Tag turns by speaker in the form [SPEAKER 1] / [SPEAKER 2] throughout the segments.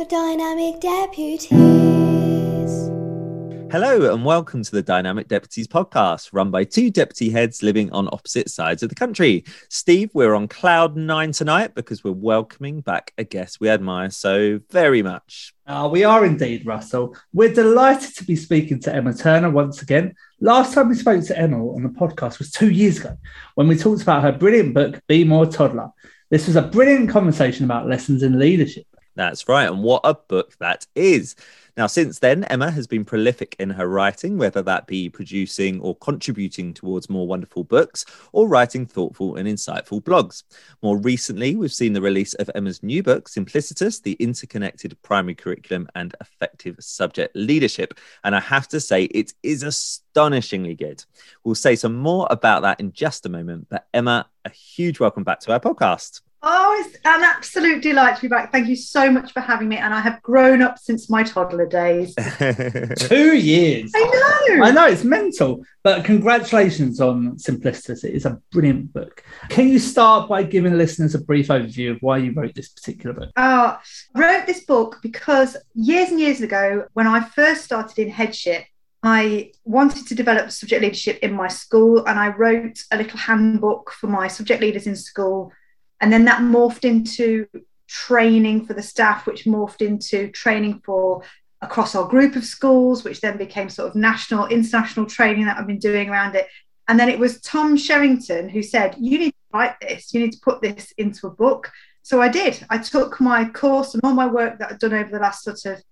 [SPEAKER 1] The Dynamic Deputies.
[SPEAKER 2] Hello, and welcome to the Dynamic Deputies podcast, run by two deputy heads living on opposite sides of the country. Steve, we're on cloud nine tonight because we're welcoming back a guest we admire so very much.
[SPEAKER 3] Uh, we are indeed, Russell. We're delighted to be speaking to Emma Turner once again. Last time we spoke to Emma on the podcast was two years ago when we talked about her brilliant book, Be More Toddler. This was a brilliant conversation about lessons in leadership.
[SPEAKER 2] That's right. And what a book that is. Now, since then, Emma has been prolific in her writing, whether that be producing or contributing towards more wonderful books or writing thoughtful and insightful blogs. More recently, we've seen the release of Emma's new book, Simplicitus The Interconnected Primary Curriculum and Effective Subject Leadership. And I have to say, it is astonishingly good. We'll say some more about that in just a moment. But Emma, a huge welcome back to our podcast.
[SPEAKER 4] Oh, it's an absolute delight to be back. Thank you so much for having me. And I have grown up since my toddler days.
[SPEAKER 3] Two years.
[SPEAKER 4] I know.
[SPEAKER 3] I know it's mental, but congratulations on Simplicitus. It's a brilliant book. Can you start by giving listeners a brief overview of why you wrote this particular book?
[SPEAKER 4] Uh, I wrote this book because years and years ago, when I first started in headship, I wanted to develop subject leadership in my school, and I wrote a little handbook for my subject leaders in school and then that morphed into training for the staff, which morphed into training for across our group of schools, which then became sort of national, international training that I've been doing around it. And then it was Tom Sherrington who said, You need to write this, you need to put this into a book. So I did. I took my course and all my work that I've done over the last sort of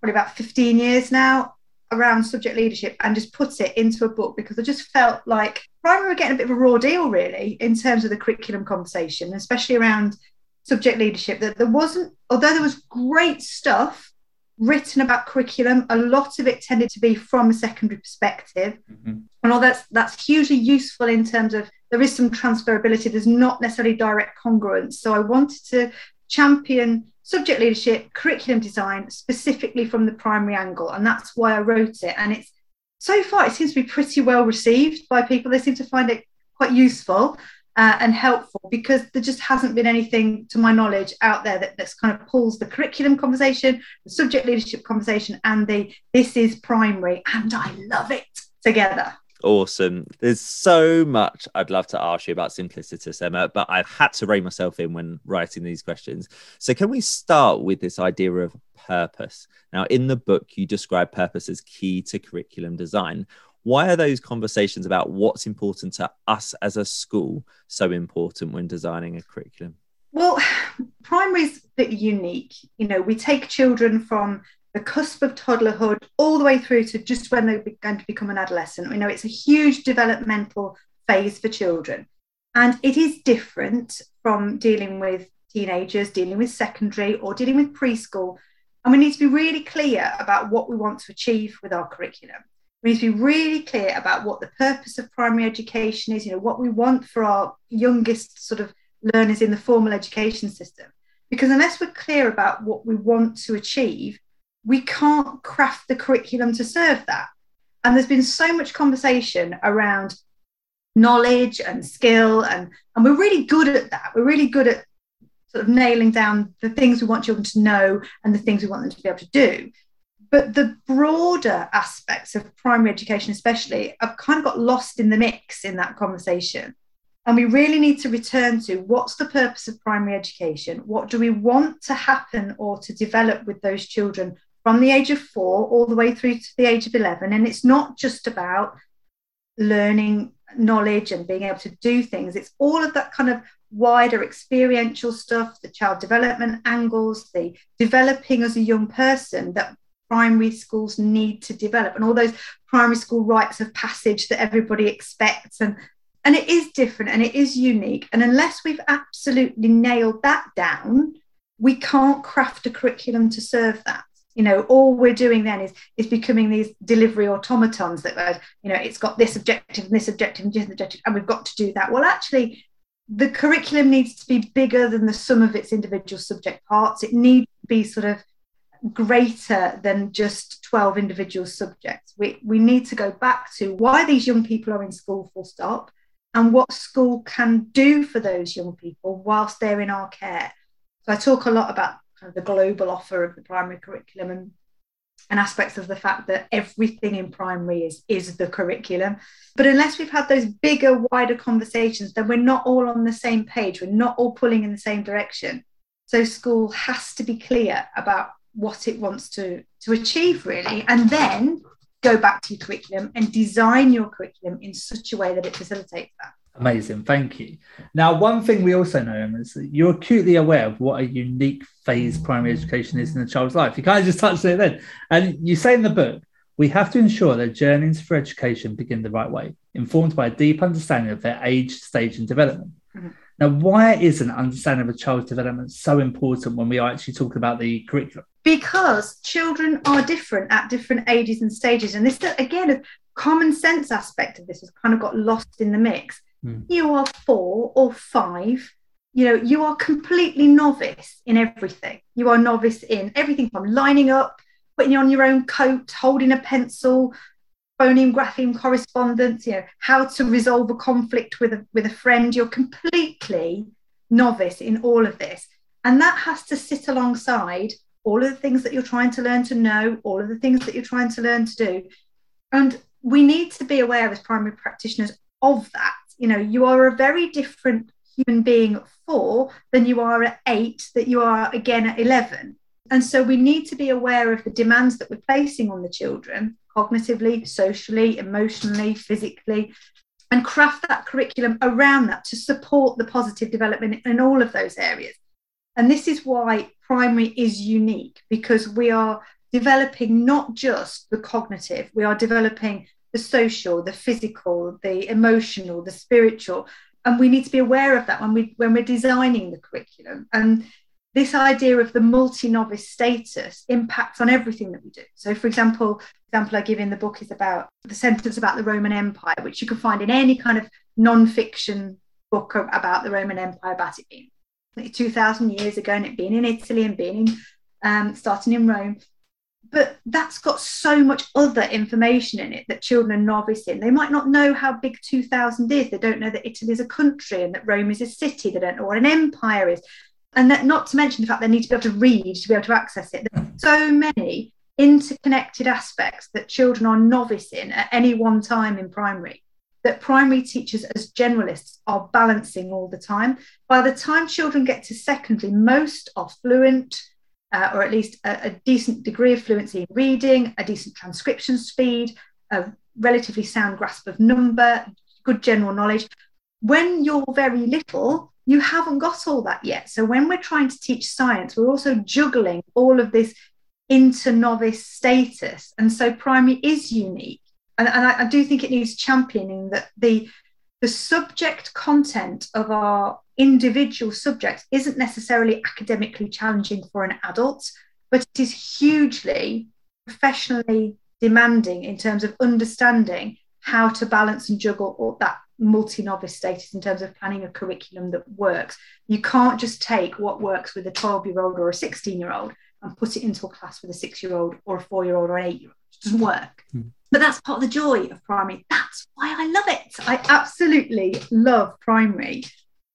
[SPEAKER 4] probably about 15 years now around subject leadership and just put it into a book because I just felt like primary were getting a bit of a raw deal really in terms of the curriculum conversation, especially around subject leadership. That there wasn't, although there was great stuff written about curriculum, a lot of it tended to be from a secondary perspective. Mm-hmm. And all that's that's hugely useful in terms of there is some transferability, there's not necessarily direct congruence. So I wanted to champion subject leadership, curriculum design, specifically from the primary angle. And that's why I wrote it. And it's so far, it seems to be pretty well received by people. They seem to find it quite useful uh, and helpful because there just hasn't been anything, to my knowledge, out there that that's kind of pulls the curriculum conversation, the subject leadership conversation, and the this is primary, and I love it together
[SPEAKER 2] awesome. There's so much I'd love to ask you about Simplicitus, Emma, but I've had to rein myself in when writing these questions. So, can we start with this idea of purpose? Now, in the book, you describe purpose as key to curriculum design. Why are those conversations about what's important to us as a school so important when designing a curriculum?
[SPEAKER 4] Well, primary is unique. You know, we take children from the cusp of toddlerhood all the way through to just when they're going to become an adolescent. We know it's a huge developmental phase for children. And it is different from dealing with teenagers, dealing with secondary, or dealing with preschool. And we need to be really clear about what we want to achieve with our curriculum. We need to be really clear about what the purpose of primary education is, you know, what we want for our youngest sort of learners in the formal education system. Because unless we're clear about what we want to achieve, we can't craft the curriculum to serve that. And there's been so much conversation around knowledge and skill, and, and we're really good at that. We're really good at sort of nailing down the things we want children to know and the things we want them to be able to do. But the broader aspects of primary education, especially, have kind of got lost in the mix in that conversation. And we really need to return to what's the purpose of primary education? What do we want to happen or to develop with those children from the age of four all the way through to the age of 11. And it's not just about learning knowledge and being able to do things, it's all of that kind of wider experiential stuff, the child development angles, the developing as a young person that primary schools need to develop, and all those primary school rites of passage that everybody expects. And and it is different and it is unique. And unless we've absolutely nailed that down, we can't craft a curriculum to serve that you know all we're doing then is is becoming these delivery automatons that are you know it's got this objective and this objective and this objective and we've got to do that. Well actually the curriculum needs to be bigger than the sum of its individual subject parts. It needs to be sort of greater than just 12 individual subjects. We, we need to go back to why these young people are in school full stop and what school can do for those young people whilst they're in our care. So i talk a lot about kind of the global offer of the primary curriculum and and aspects of the fact that everything in primary is is the curriculum. But unless we've had those bigger wider conversations then we're not all on the same page. We're not all pulling in the same direction. So school has to be clear about what it wants to to achieve really and then go back to your curriculum and design your curriculum in such a way that it facilitates that
[SPEAKER 3] Amazing, thank you. Now, one thing we also know Emma, is that you're acutely aware of what a unique phase primary education is in a child's life. You kind of just touched it then. And you say in the book, we have to ensure their journeys for education begin the right way, informed by a deep understanding of their age, stage, and development. Mm-hmm. Now, why isn't understanding of a child's development so important when we are actually talking about the curriculum?
[SPEAKER 4] Because children are different at different ages and stages. And this, again, a common sense aspect of this has kind of got lost in the mix mm. you are four or five. You know you are completely novice in everything. You are novice in everything from lining up putting on your own coat holding a pencil phoneme grapheme correspondence you know how to resolve a conflict with a with a friend. You're completely novice in all of this. And that has to sit alongside all of the things that you're trying to learn to know all of the things that you're trying to learn to do. And we need to be aware as primary practitioners of that you know you are a very different human being at four than you are at eight that you are again at 11 and so we need to be aware of the demands that we're placing on the children cognitively socially emotionally physically and craft that curriculum around that to support the positive development in all of those areas. And this is why primary is unique because we are developing not just the cognitive we are developing the social, the physical, the emotional, the spiritual. And we need to be aware of that when we when we're designing the curriculum. And this idea of the multi-novice status impacts on everything that we do. So, for example, example I give in the book is about the sentence about the Roman Empire, which you can find in any kind of non-fiction book about the Roman Empire, about it being 2,000 years ago and it being in Italy and being in, um, starting in Rome but that's got so much other information in it that children are novice in. They might not know how big 2000 is. They don't know that Italy is a country and that Rome is a city. They don't know what an empire is. And that not to mention the fact they need to be able to read to be able to access it. There's so many interconnected aspects that children are novice in at any one time in primary that primary teachers as generalists are balancing all the time. By the time children get to secondary, most are fluent, uh, or at least a, a, decent degree of fluency in reading, a decent transcription speed, a relatively sound grasp of number, good general knowledge. When you're very little, you haven't got all that yet. So when we're trying to teach science, we're also juggling all of this into novice status. And so primary is unique. And, and I, I do think it needs championing that the the subject content of our individual subjects isn't necessarily academically challenging for an adult, but it is hugely professionally demanding in terms of understanding how to balance and juggle that multi-novice status in terms of planning a curriculum that works. You can't just take what works with a 12-year-old or a 16-year-old and put it into a class with a six-year-old or a four-year-old or an eight-year-old. It doesn't work. Mm. But that's part of the joy of primary. That's why I love it. I absolutely love primary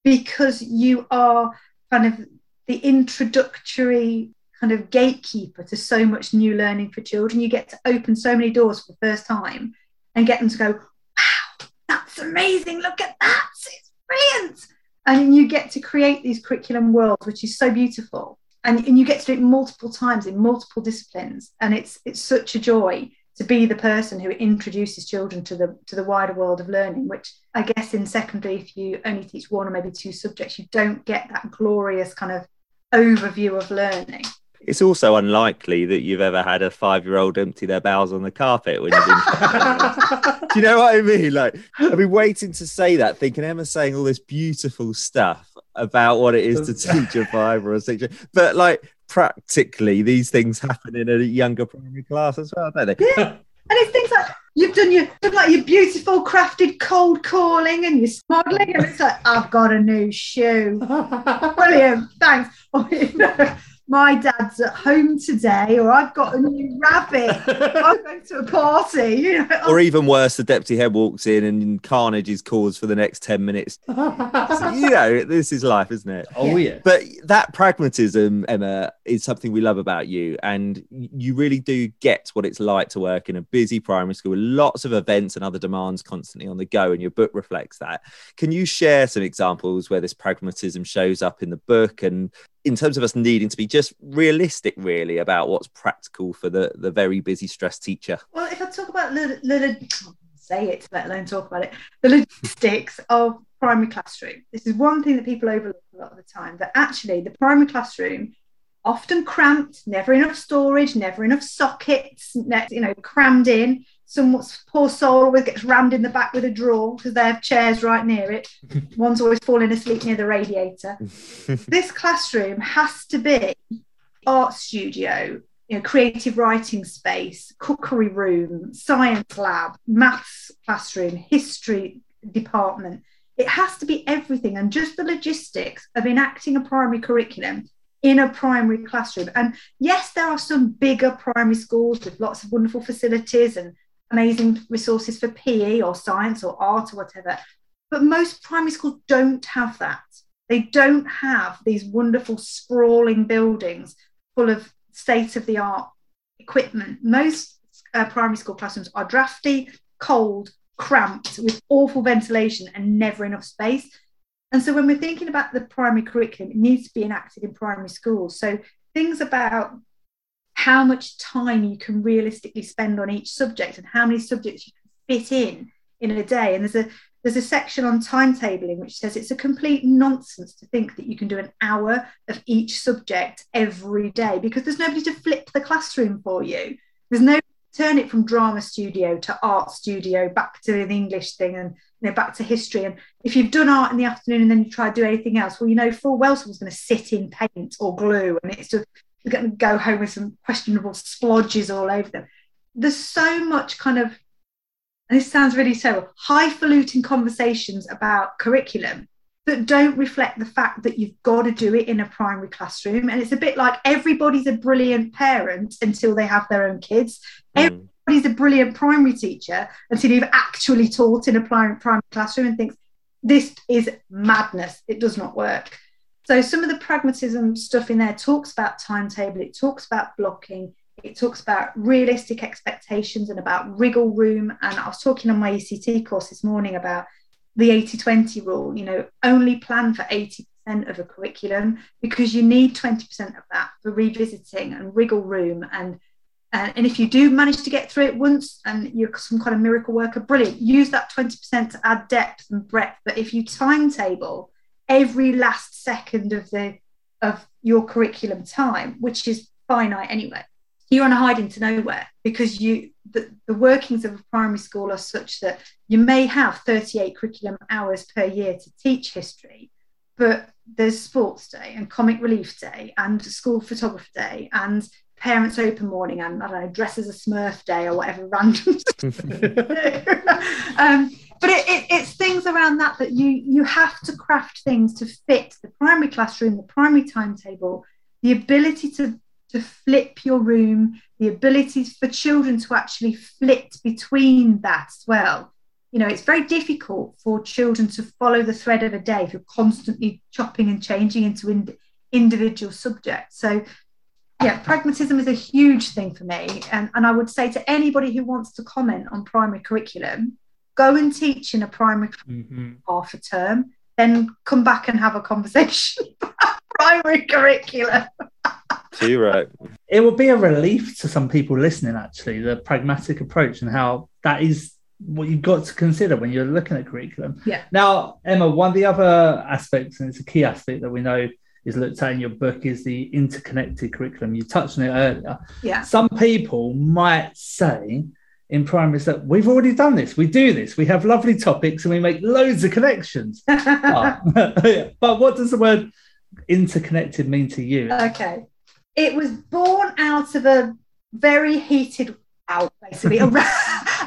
[SPEAKER 4] because you are kind of the introductory kind of gatekeeper to so much new learning for children. You get to open so many doors for the first time and get them to go, wow, that's amazing. Look at that. It's brilliant. And you get to create these curriculum worlds, which is so beautiful. And, and you get to do it multiple times in multiple disciplines. And it's it's such a joy to be the person who introduces children to the to the wider world of learning which i guess in secondary if you only teach one or maybe two subjects you don't get that glorious kind of overview of learning
[SPEAKER 2] it's also unlikely that you've ever had a five-year-old empty their bowels on the carpet when you've been. Do you know what I mean? Like, I've been waiting to say that, thinking Emma's saying all this beautiful stuff about what it is to teach a five or a six, but like practically these things happen in a younger primary class as well, don't they?
[SPEAKER 4] Yeah. And it's things like you've done your done like your beautiful crafted cold calling and your modelling, and it's like I've got a new shoe. Brilliant, thanks. Or, you know, my dad's at home today, or I've got a new rabbit, I'm going to a party, you know.
[SPEAKER 2] Or even worse, the deputy head walks in and carnage is caused for the next 10 minutes. So, you know, this is life, isn't it?
[SPEAKER 3] oh yeah.
[SPEAKER 2] But that pragmatism, Emma, is something we love about you. And you really do get what it's like to work in a busy primary school with lots of events and other demands constantly on the go. And your book reflects that. Can you share some examples where this pragmatism shows up in the book and in terms of us needing to be just realistic, really, about what's practical for the, the very busy, stressed teacher?
[SPEAKER 4] Well, if I talk about the, the, say it, let alone talk about it, the logistics of primary classroom. This is one thing that people overlook a lot of the time. That actually, the primary classroom often cramped, never enough storage, never enough sockets, you know, crammed in. Some poor soul always gets rammed in the back with a drawer because they have chairs right near it. One's always falling asleep near the radiator. this classroom has to be art studio, you know, creative writing space, cookery room, science lab, maths classroom, history department. It has to be everything, and just the logistics of enacting a primary curriculum in a primary classroom. And yes, there are some bigger primary schools with lots of wonderful facilities and amazing resources for PE or science or art or whatever. But most primary schools don't have that. They don't have these wonderful sprawling buildings full of state of the art equipment. Most uh, primary school classrooms are drafty, cold, cramped, with awful ventilation and never enough space. And so when we're thinking about the primary curriculum, it needs to be enacted in primary schools. So things about how much time you can realistically spend on each subject and how many subjects you can fit in in a day. And there's a there's a section on timetabling which says it's a complete nonsense to think that you can do an hour of each subject every day because there's nobody to flip the classroom for you. There's no turn it from drama studio to art studio back to the English thing and you know back to history. And if you've done art in the afternoon and then you try to do anything else, well, you know full well someone's going to sit in paint or glue, and it's just go home with some questionable splodges all over them. There's so much kind of, and this sounds really terrible, highfalutin conversations about curriculum that don't reflect the fact that you've got to do it in a primary classroom. And it's a bit like everybody's a brilliant parent until they have their own kids. Mm. Everybody's a brilliant primary teacher until you've actually taught in a primary, primary classroom and thinks, this is madness. It does not work. So some of the pragmatism stuff in there talks about timetable, it talks about blocking, it talks about realistic expectations and about wriggle room. And I was talking on my ECT course this morning about the 80 20 rule, you know, only plan for 80% of a curriculum because you need 20% of that for revisiting and wriggle room. And, uh, and if you do manage to get through it once and you're some kind of miracle worker, brilliant. Use that 20% to add depth and breadth. But if you timetable every last second of the of your curriculum time, which is finite anyway, you're on a hiding to nowhere because you the, the workings of a primary school are such that you may have 38 curriculum hours per year to teach history but there's sports day and comic relief day and school photographer day and parents open morning and i don't know dress as a smurf day or whatever random um, but it, it, it's things around that that you you have to craft things to fit the primary classroom the primary timetable the ability to to flip your room, the ability for children to actually flit between that as well. You know, it's very difficult for children to follow the thread of a day if you're constantly chopping and changing into in, individual subjects. So, yeah, pragmatism is a huge thing for me. And, and I would say to anybody who wants to comment on primary curriculum, go and teach in a primary mm-hmm. half a term, then come back and have a conversation about primary curriculum.
[SPEAKER 2] Too right.
[SPEAKER 3] It will be a relief to some people listening, actually, the pragmatic approach and how that is what you've got to consider when you're looking at curriculum.
[SPEAKER 4] Yeah.
[SPEAKER 3] Now, Emma, one of the other aspects, and it's a key aspect that we know is looked at in your book, is the interconnected curriculum. You touched on it earlier.
[SPEAKER 4] Yeah.
[SPEAKER 3] Some people might say in primary is that we've already done this, we do this, we have lovely topics and we make loads of connections. Ah, but, but what does the word interconnected mean to you?
[SPEAKER 4] Okay it was born out of a very heated out basically around,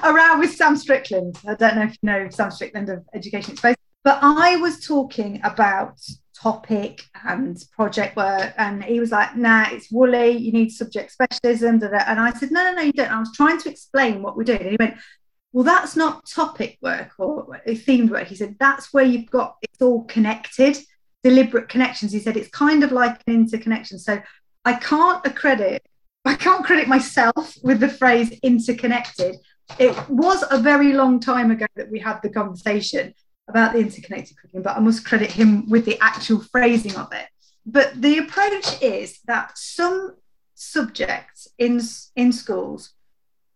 [SPEAKER 4] around with Sam Strickland. I don't know if you know Sam Strickland of Education Space, but I was talking about topic and project work. And he was like, nah, it's woolly, you need subject specialism. And I said, no, no, no, you don't. I was trying to explain what we're doing. And he went, well, that's not topic work or themed work. He said, that's where you've got it's all connected, deliberate connections. He said, it's kind of like an interconnection. So I can't accredit, I can't credit myself with the phrase interconnected. It was a very long time ago that we had the conversation about the interconnected curriculum, but I must credit him with the actual phrasing of it. But the approach is that some subjects in, in schools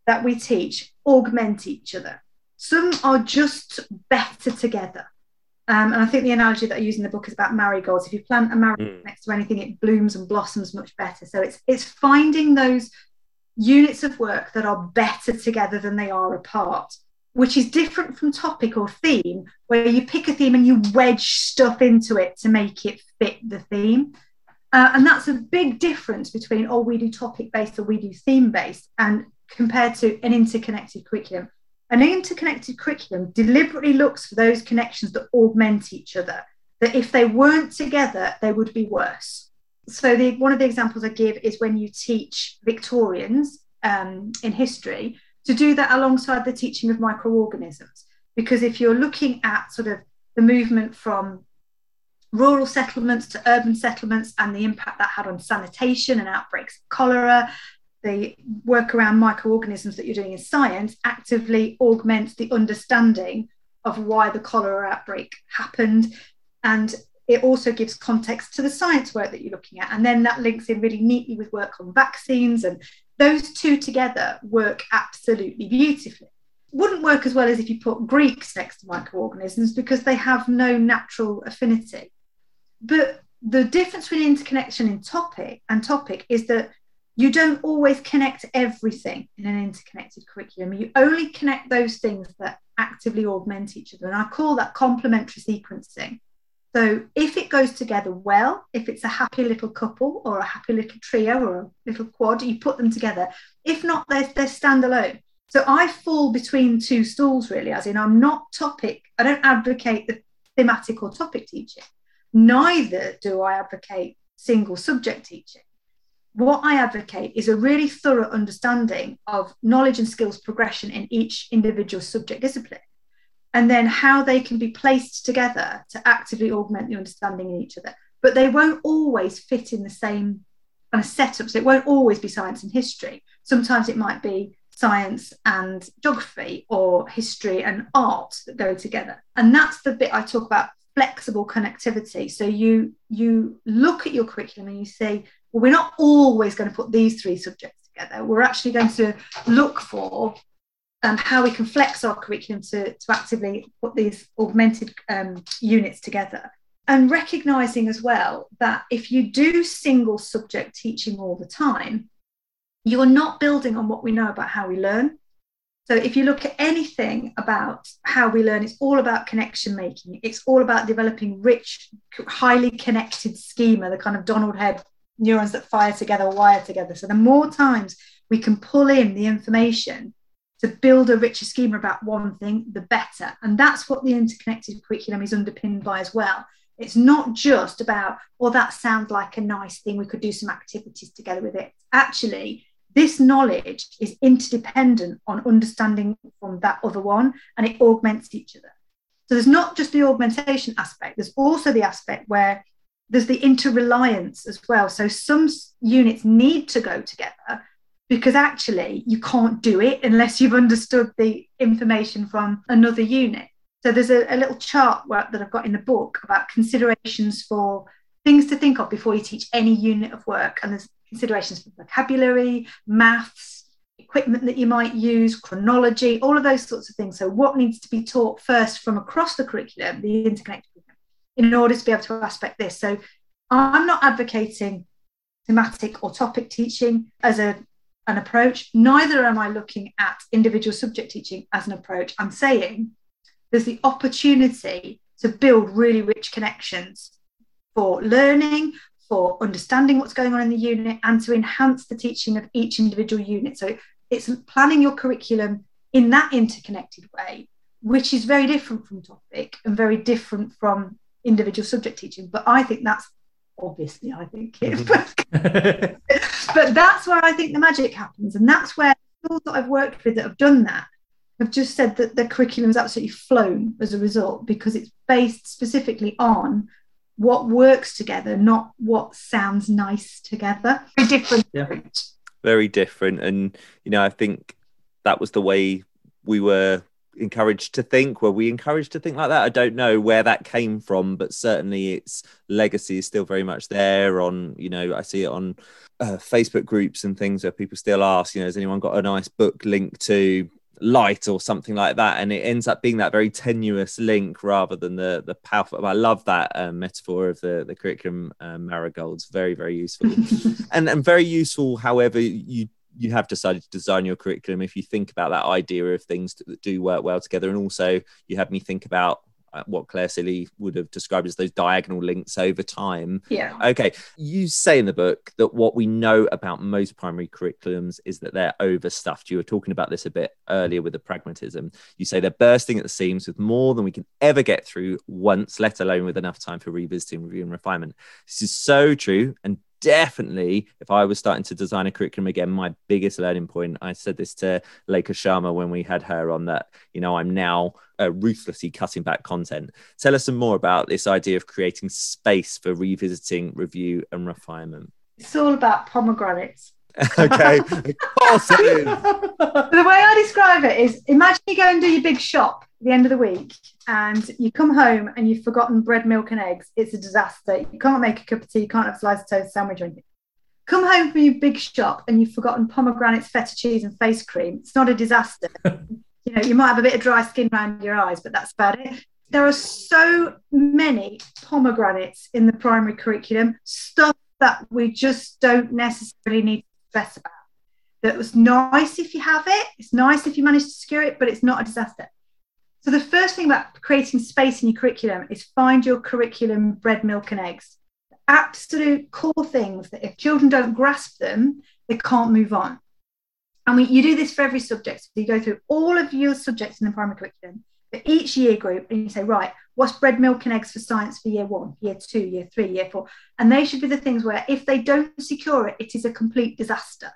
[SPEAKER 4] that we teach augment each other. Some are just better together. Um, and I think the analogy that I use in the book is about marigolds. If you plant a marigold mm. next to anything, it blooms and blossoms much better. So it's it's finding those units of work that are better together than they are apart which is different from topic or theme, where you pick a theme and you wedge stuff into it to make it fit the theme. Uh, and that's a big difference between, oh, we do topic based or we do theme based, and compared to an interconnected curriculum. An interconnected curriculum deliberately looks for those connections that augment each other, that if they weren't together, they would be worse. So, the, one of the examples I give is when you teach Victorians um, in history, to do that alongside the teaching of microorganisms. Because if you're looking at sort of the movement from rural settlements to urban settlements and the impact that had on sanitation and outbreaks of cholera, the work around microorganisms that you're doing in science actively augments the understanding of why the cholera outbreak happened. And it also gives context to the science work that you're looking at. And then that links in really neatly with work on vaccines and those two together work absolutely beautifully. Wouldn't work as well as if you put Greeks next to microorganisms because they have no natural affinity. But the difference between interconnection in topic and topic is that you don't always connect everything in an interconnected curriculum. You only connect those things that actively augment each other. And I call that complementary sequencing. So if it goes together well, if it's a happy little couple or a happy little trio or a little quad, you put them together. If not, they're, they're standalone. So I fall between two stools, really, as in I'm not topic, I don't advocate the thematic or topic teaching. Neither do I advocate single subject teaching. What I advocate is a really thorough understanding of knowledge and skills progression in each individual subject discipline and then how they can be placed together to actively augment the understanding in each other. But they won't always fit in the same kind of setup. So it won't always be science and history. Sometimes it might be science and geography or history and art that go together. And that's the bit I talk about flexible connectivity. So you you look at your curriculum and you say, well, we're not always going to put these three subjects together. We're actually going to look for um, how we can flex our curriculum to, to actively put these augmented um, units together. And recognizing as well that if you do single subject teaching all the time, you're not building on what we know about how we learn. So if you look at anything about how we learn, it's all about connection making. It's all about developing rich, highly connected schema, the kind of Donald Hebb neurons that fire together, wire together. So the more times we can pull in the information to build a richer schema about one thing, the better. And that's what the interconnected curriculum is underpinned by as well. It's not just about, well, that sounds like a nice thing, we could do some activities together with it. Actually, this knowledge is interdependent on understanding from that other one and it augments each other. So there's not just the augmentation aspect, there's also the aspect where there's the interreliance as well. So some units need to go together because actually you can't do it unless you've understood the information from another unit. So there's a, a little chart work that I've got in the book about considerations for things to think of before you teach any unit of work. And there's considerations for vocabulary, maths, equipment that you might use, chronology, all of those sorts of things. So what needs to be taught first from across the curriculum, the interconnected curriculum, in order to be able to aspect this. So I'm not advocating thematic or topic teaching as a an approach. Neither am I looking at individual subject teaching as an approach. I'm saying there's the opportunity to build really rich connections for learning, for understanding what's going on in the unit, and to enhance the teaching of each individual unit. So it's planning your curriculum in that interconnected way, which is very different from topic and very different from individual subject teaching. But I think that's obviously I think it,
[SPEAKER 2] Mm-hmm.
[SPEAKER 4] but that's where I think the magic happens, and that's where schools that I've worked with that have done that have just said that the curriculum has absolutely flown as a result because it's based specifically on what works together, not what sounds nice together. Very different.
[SPEAKER 3] Yeah.
[SPEAKER 2] very different and you know i think that was the way we were encouraged to think? Were we encouraged to think like that? I don't know where that came from but certainly its legacy is still very much there on you know i see it on uh, facebook groups and things where people still ask you know has anyone got a nice book linked to light or something like that? And it ends up being that very tenuous link rather than the the powerful i love that uh, metaphor of the the curriculum uh, marigolds very very useful. And and very useful however you you have decided to design your curriculum if you think about that idea of things that do work well together and also you had me think about uh, what Clare Sealy would have described as those diagonal links over time.
[SPEAKER 4] Yeah.
[SPEAKER 2] Okay, you say in the book that what we know about most primary curriculums is that they're overstuffed. You were talking about this a bit earlier with the pragmatism. You say they're bursting at the seams with more than we can ever get through once, let alone with enough time for revisiting, review, and refinement. This is so true and definitely if I was starting to design a curriculum again, my biggest learning point, I said this to Lekha Sharma when we had her on that, you know, I'm now uh, ruthlessly cutting back content. Tell us some more about this idea of creating space for revisiting, review, and refinement.
[SPEAKER 4] It's all about pomegranates.
[SPEAKER 2] okay, of course it is.
[SPEAKER 4] the way I describe it is imagine you go and do your big shop the end of the week and you come home and you've forgotten bread, milk, and eggs. It's a disaster. You can't make a cup of tea, you can't have a slice of toast, sandwich, or anything. Come home from your big shop and you've forgotten pomegranates, feta cheese, and face cream. It's not a disaster. you know, you might have a bit of dry skin around your eyes, but that's about it. There are so many pomegranates in the primary curriculum, stuff that we just don't necessarily need to stress about. That was nice if you have it, it's nice if you manage to secure it, but it's not a disaster. So the first thing about creating space in your curriculum is find your curriculum bread, milk, and eggs. Absolute core things that if children don't grasp them, they can't move on. And we, you do this for every subject. So you go through all of your subjects in the primary curriculum for each year group, and you say, right, what's bread, milk, and eggs for science for year one, year two, year three, year four? And they should be the things where if they don't secure it, it is a complete disaster.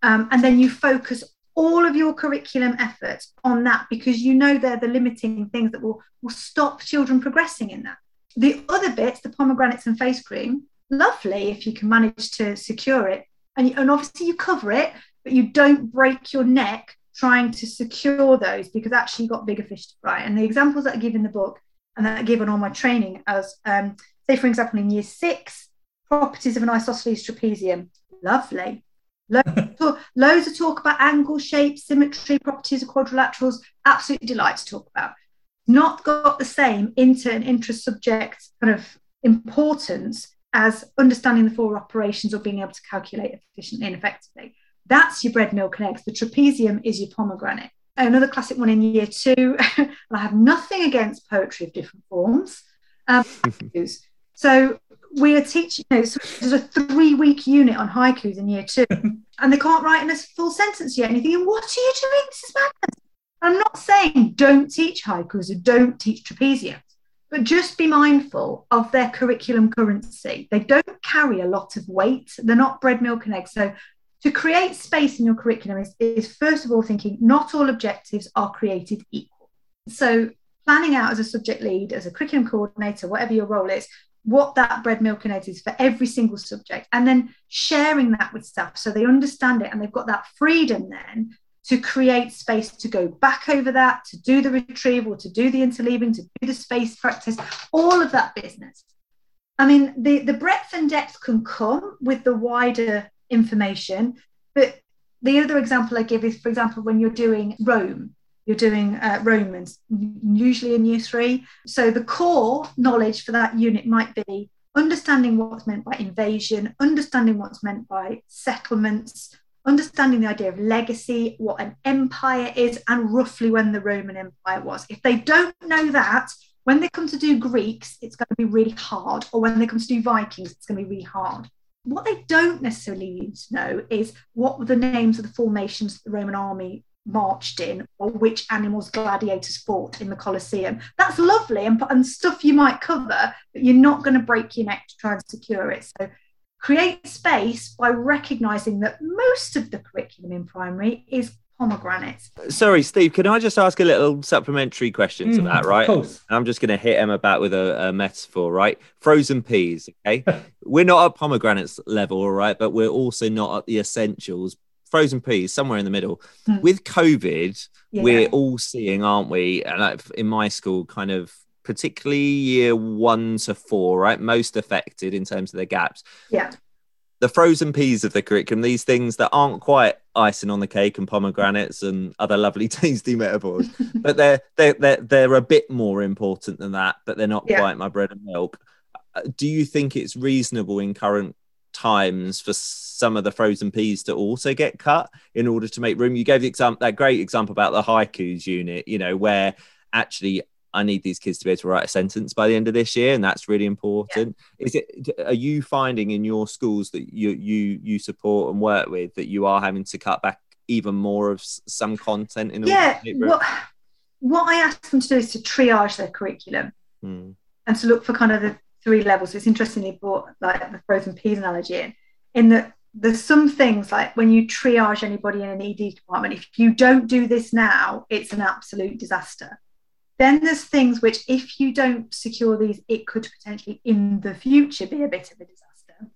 [SPEAKER 4] Um, and then you focus all of your curriculum efforts on that because you know they're the limiting things that will, will stop children progressing in that. The other bits, the pomegranates and face cream, lovely if you can manage to secure it. And, and obviously you cover it, but you don't break your neck trying to secure those because actually you've got bigger fish to fry. And the examples that I give in the book and that I give on all my training as, um, say, for example, in year six, properties of an isosceles trapezium, lovely. Loads, of talk about angle, shape, symmetry, properties of quadrilaterals. Absolutely delight to talk about. Not got the same inter and intra subject kind of importance as understanding the four operations or being able to calculate efficiently and effectively. That's your bread, milk, and eggs. The trapezium is your pomegranate. Another classic one in year two. I have nothing against poetry of different forms. Um, so we are teaching, you know, so there's a three week unit on haikus in year two, and they can't write in a full sentence yet. And you're thinking, what are you doing? This is madness. I'm not saying don't teach haikus or don't teach trapeziums, but just be mindful of their curriculum currency. They don't carry a lot of weight, they're not bread, milk, and eggs. So to create space in your curriculum is, is first of all thinking not all objectives are created equal. So planning out as a subject lead, as a curriculum coordinator, whatever your role is, what that bread, milk, and eggs is for every single subject, and then sharing that with staff so they understand it and they've got that freedom then to create space to go back over that, to do the retrieval, to do the interleaving, to do the space practice, all of that business. I mean, the, the breadth and depth can come with the wider information, but the other example I give is, for example, when you're doing Rome, you're doing uh, Romans, usually in year three. So the core knowledge for that unit might be understanding what's meant by invasion, understanding what's meant by settlements, understanding the idea of legacy, what an empire is, and roughly when the Roman Empire was. If they don't know that, when they come to do Greeks, it's going to be really hard, or when they come to do Vikings, it's going to be really hard. What they don't necessarily need to know is what were the names of the formations the Roman army marched in or which animals gladiators fought in the Colosseum. That's lovely and, and stuff you might cover, but you're not going to break your neck to try and secure it. So create space by recognizing that most of the curriculum in primary is pomegranates.
[SPEAKER 2] Sorry, Steve, can I just ask a little supplementary question to
[SPEAKER 3] Mm,
[SPEAKER 2] that, right?
[SPEAKER 3] Of course.
[SPEAKER 2] I'm just going to hit Emma back with a, a metaphor, right? Frozen peas, okay? we're not at pomegranates level, all right, but we're also not at the essentials. Frozen peas, somewhere in the middle.
[SPEAKER 4] Mm.
[SPEAKER 2] With COVID,
[SPEAKER 4] Yeah.
[SPEAKER 2] we're all seeing, aren't we? And like in my school, kind of particularly year one to four, right? Most affected in terms of their gaps.
[SPEAKER 4] Yeah.
[SPEAKER 2] The frozen peas of the curriculum, these things that aren't quite icing on the cake and pomegranates and other lovely tasty metaphors, but they're they're they're, they're a bit more important than that, but they're not
[SPEAKER 4] Yeah.
[SPEAKER 2] quite my bread and milk. Uh, Do you think it's reasonable in current times for some of the frozen peas to also get cut in order to make room? You gave the example that great example about the haikus unit, you know, where actually I need these kids to be able to write a sentence by the end of this year, and that's really important. Is it? Are you finding in your schools that you you you support and work with that you are having to cut back even more of some content in
[SPEAKER 4] yeah.
[SPEAKER 2] to make room?
[SPEAKER 4] What, what I ask them to do is to triage their curriculum
[SPEAKER 2] Hmm.
[SPEAKER 4] and to look for kind of the three levels. So it's interesting you brought like the frozen peas analogy in, in that there's some things like when you triage anybody in an ED department, if you don't do this now, it's an absolute disaster. Then there's things which, if you don't secure these, it could potentially in the future be a bit of a disaster.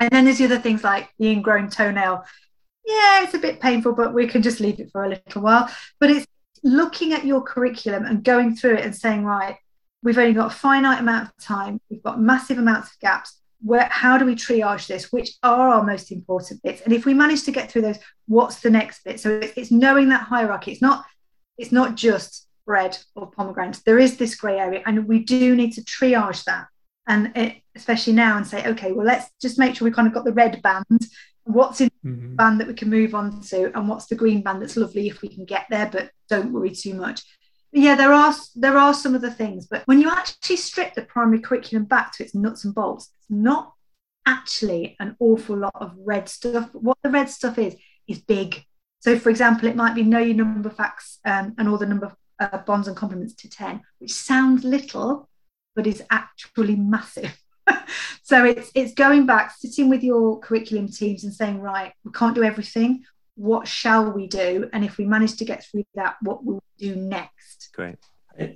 [SPEAKER 4] And then there's the other things like the ingrown toenail. Yeah, it's a bit painful, but we can just leave it for a little while. But it's looking at your curriculum and going through it and saying, right, we've only got a finite amount of time, we've got massive amounts of gaps. Where, how do we triage this? Which are our most important bits? And if we manage to get through those, what's the next bit? So it's, it's knowing that hierarchy. It's not, it's not just bread or pomegranates. There is this grey area, and we do need to triage that. And it, especially now, and say, okay, well, let's just make sure we kind of got the red band. What's in
[SPEAKER 3] Mhm.
[SPEAKER 4] band that we can move on to and what's the green band that's lovely if we can get there but don't worry too much yeah there are there are some of the things but when you actually strip the primary curriculum back to its nuts and bolts it's not actually an awful lot of red stuff. What the red stuff is is big. So for example it might be know your number facts um, and all the number uh, bonds and complements to 10 which sounds little but is actually massive. So it's it's going back sitting with your curriculum teams and saying right we can't do everything. What shall we do? And if we manage to get through that what will we do next
[SPEAKER 2] Great.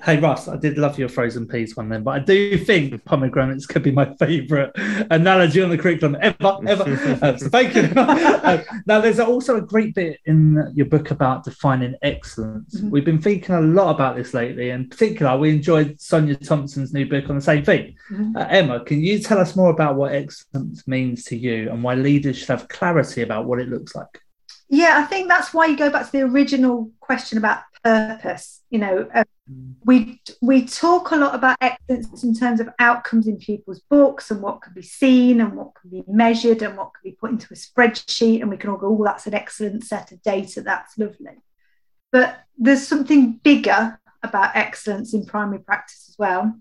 [SPEAKER 3] Hey Russ, I did love your frozen peas one then, but I do think pomegranates could be my favourite analogy on the curriculum ever, ever. Uh, so thank you. Uh, now, there's also a great bit in your book about defining excellence.
[SPEAKER 4] Mhm.
[SPEAKER 3] We've been thinking a lot about this lately, and in particular, we enjoyed Sonia Thompson's new book on the same thing.
[SPEAKER 4] Mhm.
[SPEAKER 3] Uh, Emma, can you tell us more about what excellence means to you and why leaders should have clarity about what it looks like?
[SPEAKER 4] yeah i think that's why you go back to the original question about purpose you know uh, we we talk a lot about excellence in terms of outcomes in people's books and what can be seen and what can be measured and what can be put into a spreadsheet and we can all go oh that's an excellent set of data that's lovely. But there's something bigger about excellence in primary practice as well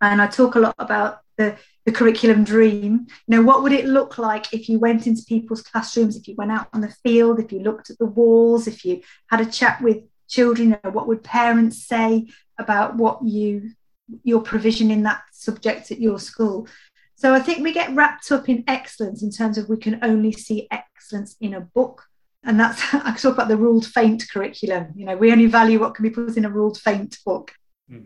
[SPEAKER 4] and i talk a lot about the the curriculum dream. You know what would it look like if you went into people's classrooms if you went out on the field if you looked at the walls if you had a chat with children know, what would parents say about what you your provision in that subject at your school so i think we get wrapped up in excellence in terms of we can only see excellence in a book and that's i talk about the ruled feint curriculum you know we only value what can be put in a ruled feint book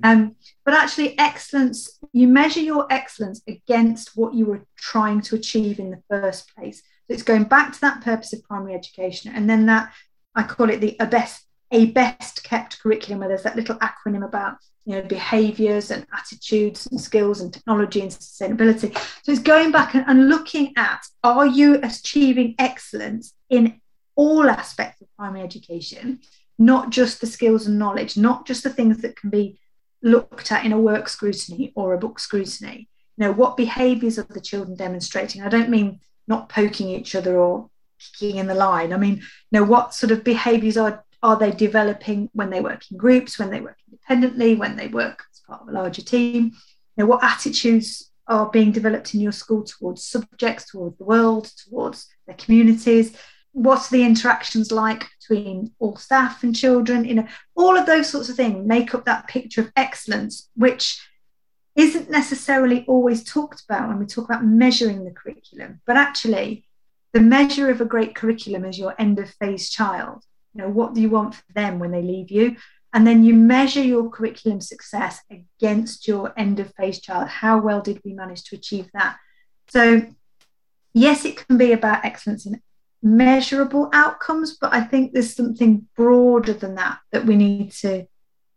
[SPEAKER 4] um, but actually, excellence, you measure your excellence against what you were trying to achieve in the first place. So it's going back to that purpose of primary education. And then that, I call it the a best, a best kept curriculum, where there's that little acronym about you know behaviors and attitudes and skills and technology and sustainability. So it's going back and, and looking at are you achieving excellence in all aspects of primary education, not just the skills and knowledge, not just the things that can be looked at in a work scrutiny or a book scrutiny. You know, what behaviours are the children demonstrating? I don't mean not poking each other or kicking in the line. I mean, you know, what sort of behaviours are are they developing when they work in groups, when they work independently, when they work as part of a larger team? You know, what attitudes are being developed in your school towards subjects, towards the world, towards their communities? What are the interactions like between all staff and children. You know, all of those sorts of things make up that picture of excellence, which isn't necessarily always talked about when we talk about measuring the curriculum, but actually the measure of a great curriculum is your end of phase child. You know, what do you want for them when they leave you? And then you measure your curriculum success against your end of phase child. How well did we manage to achieve that? So, yes, it can be about excellence in measurable outcomes, but I think there's something broader than that that we need to,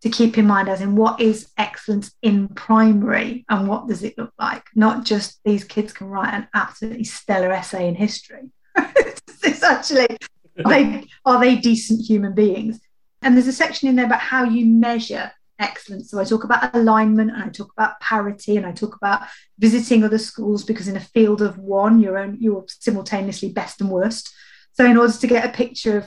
[SPEAKER 4] to keep in mind, as in what is excellence in primary and what does it look like? Not just these kids can write an absolutely stellar essay in history. it's actually, are they, are they decent human beings? And there's a section in there about how you measure excellence. So I talk about alignment and I talk about parity and I talk about visiting other schools because in a field of one, you're own, you're simultaneously best and worst. So in order to get a picture of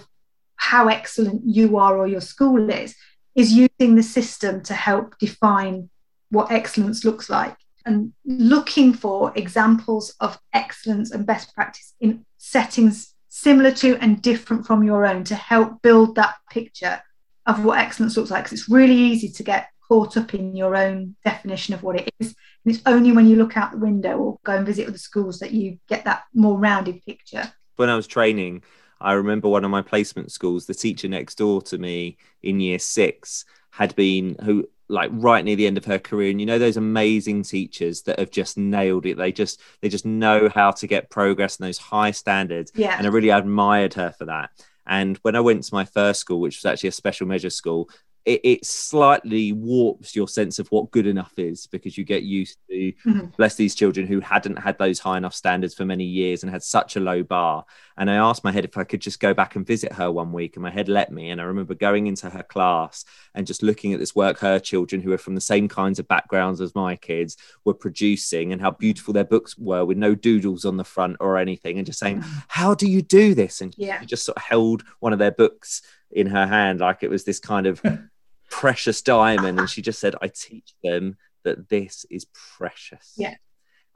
[SPEAKER 4] how excellent you are or your school is, is using the system to help define what excellence looks like and looking for examples of excellence and best practice in settings similar to and different from your own to help build that picture of what excellence looks like. Because it's really easy to get caught up in your own definition of what it is. And it's only when you look out the window or go and visit other schools that you get that more rounded picture.
[SPEAKER 2] When I was training, I remember one of my placement schools, the teacher next door to me in year six had been who like right near the end of her career. And you know those amazing teachers that have just nailed it? They just they just know how to get progress and those high standards.
[SPEAKER 4] Yeah.
[SPEAKER 2] And i really admired her for that. And when i went to my first school which was actually a special measure school it, it, slightly warps your sense of what good enough is because you get used to mm-hmm. bless these children who hadn't had those high enough standards for many years and had such a low bar and i asked my head if i could just go back and visit her one week and my head let me and i remember going into her class and just looking at this work her children who are from the same kinds of backgrounds as my kids were producing and how beautiful their books were with no doodles on the front or anything and just saying mm-hmm. how do you do this and
[SPEAKER 4] yeah.
[SPEAKER 2] she just sort of held one of their books in her hand like it was this kind of precious diamond. And she just said, I teach them that this is precious.
[SPEAKER 4] Yeah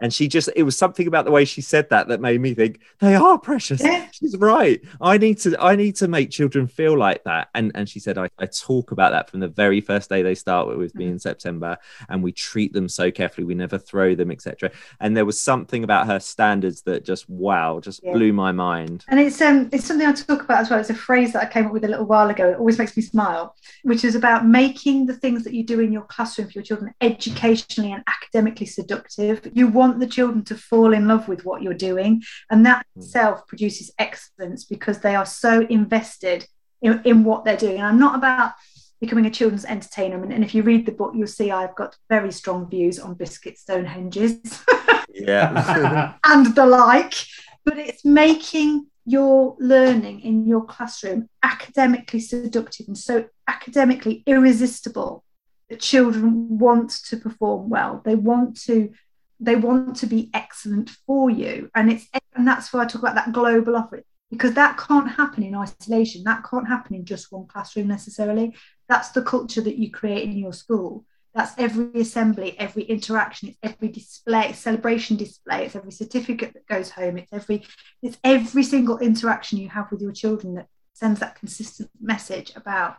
[SPEAKER 2] and she just it was something about the way she said that that made me think they are precious. Yeah. she's right. I need to i need to make children feel like that. And and she said i, I talk about that from the very first day they start with, with me mm. in september and we treat them so carefully. We never throw them etc and there was something about her standards that just wow just yeah. blew my mind.
[SPEAKER 4] And it's um it's something i talk about as well. It's a phrase that i came up with a little while ago. It always makes me smile which is about making the things that you do in your classroom for your children educationally and academically seductive. You want want the children to fall in love with what you're doing. And that mm. itself produces excellence because they are so invested in, in what they're doing. And I'm not about becoming a children's entertainer. And, if you read the book, you'll see I've got very strong views on biscuit Stonehenges.
[SPEAKER 2] yeah.
[SPEAKER 4] and the like. But it's making your learning in your classroom academically seductive and so academically irresistible that children want to perform well. They want to they want to be excellent for you. And it's and that's why i talk about that global offer because that can't happen in isolation. That can't happen in just one classroom necessarily. That's the culture that you create in your school. That's every assembly every interaction it's every display celebration display it's every certificate that goes home it's every it's every single interaction you have with your children that sends that consistent message about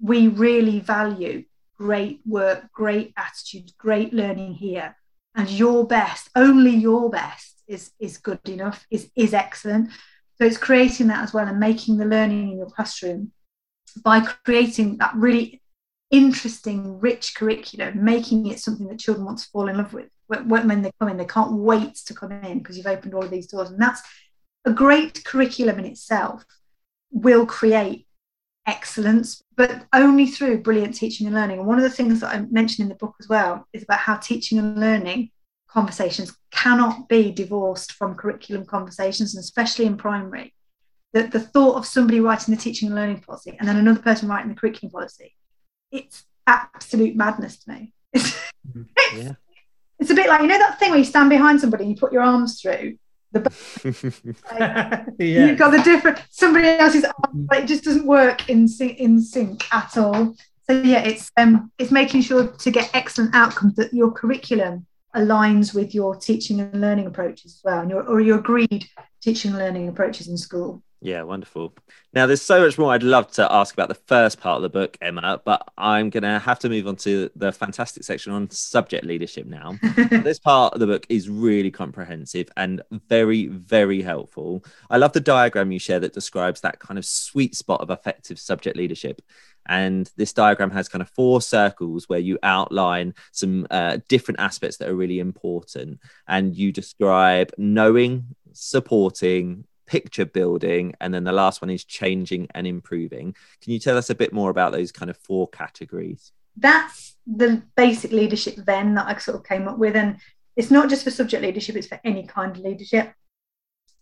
[SPEAKER 4] we really value great work great attitudes great learning here and your best, only your best is is good enough, is is excellent. So it's creating that as well and making the learning in your classroom by creating that really interesting, rich curriculum, making it something that children want to fall in love with when they come in. They can't wait to come in because you've opened all of these doors, and that's a great curriculum in itself. Will create excellence, but only through brilliant teaching and learning. And one of the things that I mentioned in the book as well is about how teaching and learning conversations cannot be divorced from curriculum conversations, and especially in primary. That the thought of somebody writing the teaching and learning policy and then another person writing the curriculum policy, it's absolute madness to me.
[SPEAKER 2] Mm-hmm. yeah.
[SPEAKER 4] It's a bit like you know that thing where you stand behind somebody and you put your arms through the like, yeah. you've got the different somebody else's but it just doesn't work in sync, in sync at all. So yeah, it's um it's making sure to get excellent outcomes that your curriculum aligns with your teaching and learning approaches as well, and your or your agreed teaching and learning approaches in school.
[SPEAKER 2] Yeah, wonderful. Now, there's so much more I'd love to ask about the first part of the book, Emma, but I'm going to have to move on to the fantastic section on subject leadership now. this part of the book is really comprehensive and very, very helpful. I love the diagram you share that describes that kind of sweet spot of effective subject leadership. And this diagram has kind of four circles where you outline some uh, different aspects that are really important. And you describe knowing, supporting, picture building, and then the last one is changing and improving. Can you tell us a bit more about those kind of four categories?
[SPEAKER 4] That's the basic leadership then that I sort of came up with. And it's not just for subject leadership, it's for any kind of leadership.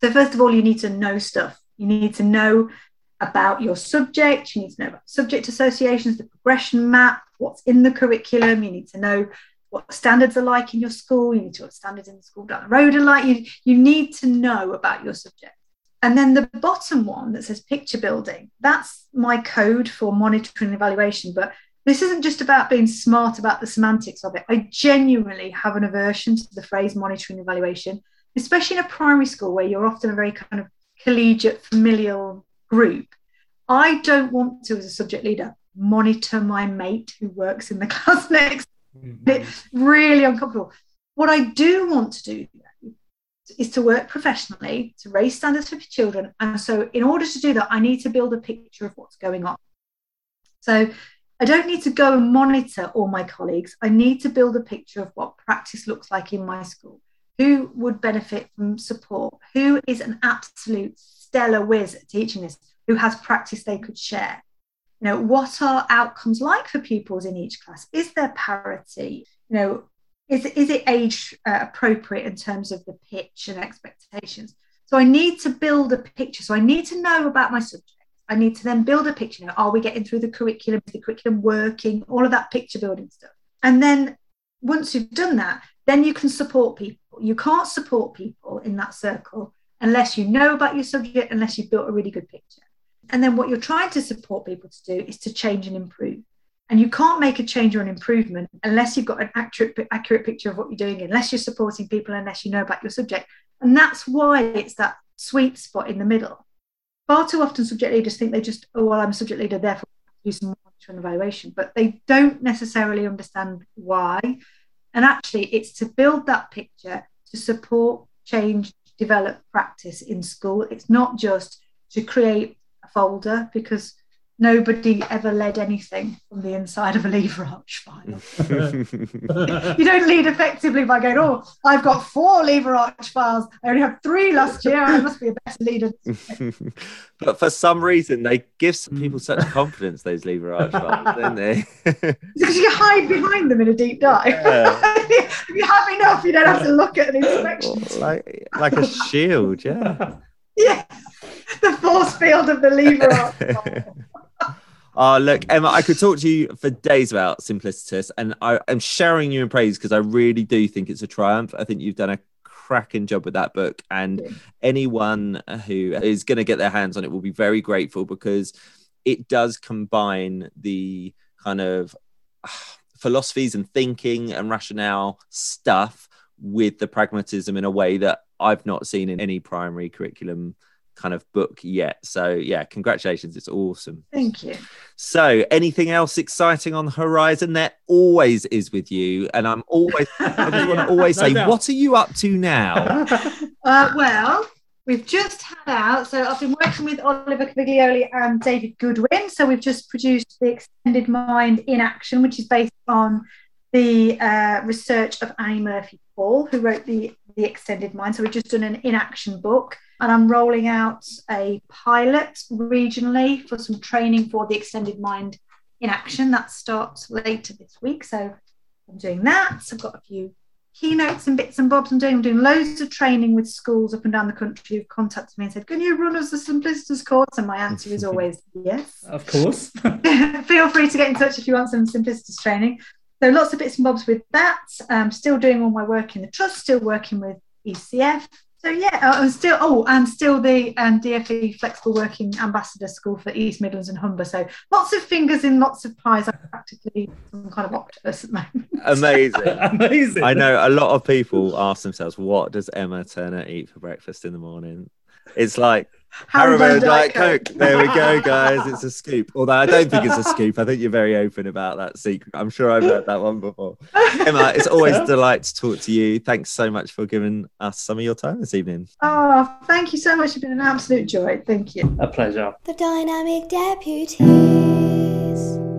[SPEAKER 4] So, first of all, you need to know stuff. You need to know about your subject, you need to know about subject associations, the progression map, what's in the curriculum, you need to know what standards are like in your school, you need to know what standards in the school down the road are like. You, you need to know about your subject. And then the bottom one that says picture building, that's my code for monitoring and evaluation. But this isn't just about being smart about the semantics of it. I genuinely have an aversion to the phrase monitoring and evaluation, especially in a primary school where you're often a very kind of collegiate, familial group. I don't want to, as a subject leader, monitor my mate who works in the class next. Mm-hmm. It's really uncomfortable. What I do want to do is to work professionally, to raise standards for children. And so, in order to do that, I need to build a picture of what's going on. So, I don't need to go and monitor all my colleagues. I need to build a picture of what practice looks like in my school. Who would benefit from support? Who is an absolute stellar whiz at teaching this? Who has practice they could share? You know, what are outcomes like for pupils in each class? Is there parity? You know, is, is it age uh, appropriate in terms of the pitch and expectations? So I need to build a picture. So I need to know about my subject. I need to then build a picture. You know, are we getting through the curriculum? Is the curriculum working? All of that picture building stuff. And then once you've done that, then you can support people. You can't support people in that circle unless you know about your subject, unless you've built a really good picture. And then what you're trying to support people to do is to change and improve. And you can't make a change or an improvement unless you've got an accurate, accurate picture of what you're doing, unless you're supporting people, unless you know about your subject. And that's why it's that sweet spot in the middle. Far too often, subject leaders think they just, oh, well, I'm a subject leader, therefore do some monitoring evaluation, but they don't necessarily understand why. And actually, it's to build that picture to support, change, develop practice in school. It's not just to create a folder because nobody ever led anything from the inside of a lever arch file. you don't lead effectively by going, oh, I've got four lever arch files. I only have three last year. I must be a better leader.
[SPEAKER 2] but for some reason, they give some people mm. such confidence, those lever arch files, don't they?
[SPEAKER 4] because you hide behind them in a deep dive. Yeah. if you have enough, you don't have to look at an inspection.
[SPEAKER 2] Like, like a shield, yeah.
[SPEAKER 4] Yeah, the force field of the lever arch.
[SPEAKER 2] Oh, look, Emma, I could talk to you for days about Simplicitus, and I, am sharing you in praise because I really do think it's a triumph. I think you've done a cracking job with that book, and yeah. anyone who is going to get their hands on it will be very grateful because it does combine the kind of ah, philosophies and thinking and rationale stuff with the pragmatism in a way that I've not seen in any primary curriculum kind of book yet. So yeah, congratulations. It's awesome.
[SPEAKER 4] Thank you.
[SPEAKER 2] So anything else exciting on the horizon? There always is with you. And I'm always I just want to always say, what are you up to now?
[SPEAKER 4] uh, well, we've just had out, so I've been working with Oliver Caviglioli and David Goodwin. So we've just produced the Extended Mind in Action, which is based on the uh, research of Annie Murphy Paul, who wrote the, the Extended Mind. So we've just done an in action book and I'm rolling out a pilot regionally for some training for the extended mind in action. That starts later this week. So I'm doing that. So I've got a few keynotes and bits and bobs I'm doing. I'm doing loads of training with schools up and down the country who've contacted me and said, Can you run us a Simplicitus course? And my answer is always yes.
[SPEAKER 3] Of course.
[SPEAKER 4] Feel free to get in touch if you want some Simplicitus training. So lots of bits and bobs with that. I'm still doing all my work in the trust, still working with ECF, so yeah, I'm uh, still oh, and still the um, DFE Flexible Working Ambassador School for East Midlands and Humber. So lots of fingers in lots of pies. I'm practically some kind of octopus at the moment.
[SPEAKER 2] Amazing,
[SPEAKER 3] amazing.
[SPEAKER 2] I know a lot of people ask themselves, "What does Emma Turner eat for breakfast in the morning?" It's like Haribo Diet Coke. There we go, guys. It's a scoop. Although I don't think it's a scoop. I think you're very open about that secret. I'm sure I've heard that one before. Emma, it's always a delight to talk to you. Thanks so much for giving us some of your time this evening.
[SPEAKER 4] Oh, thank you so much. It's been an absolute joy. Thank you.
[SPEAKER 3] A pleasure.
[SPEAKER 1] The Dynamic Deputies.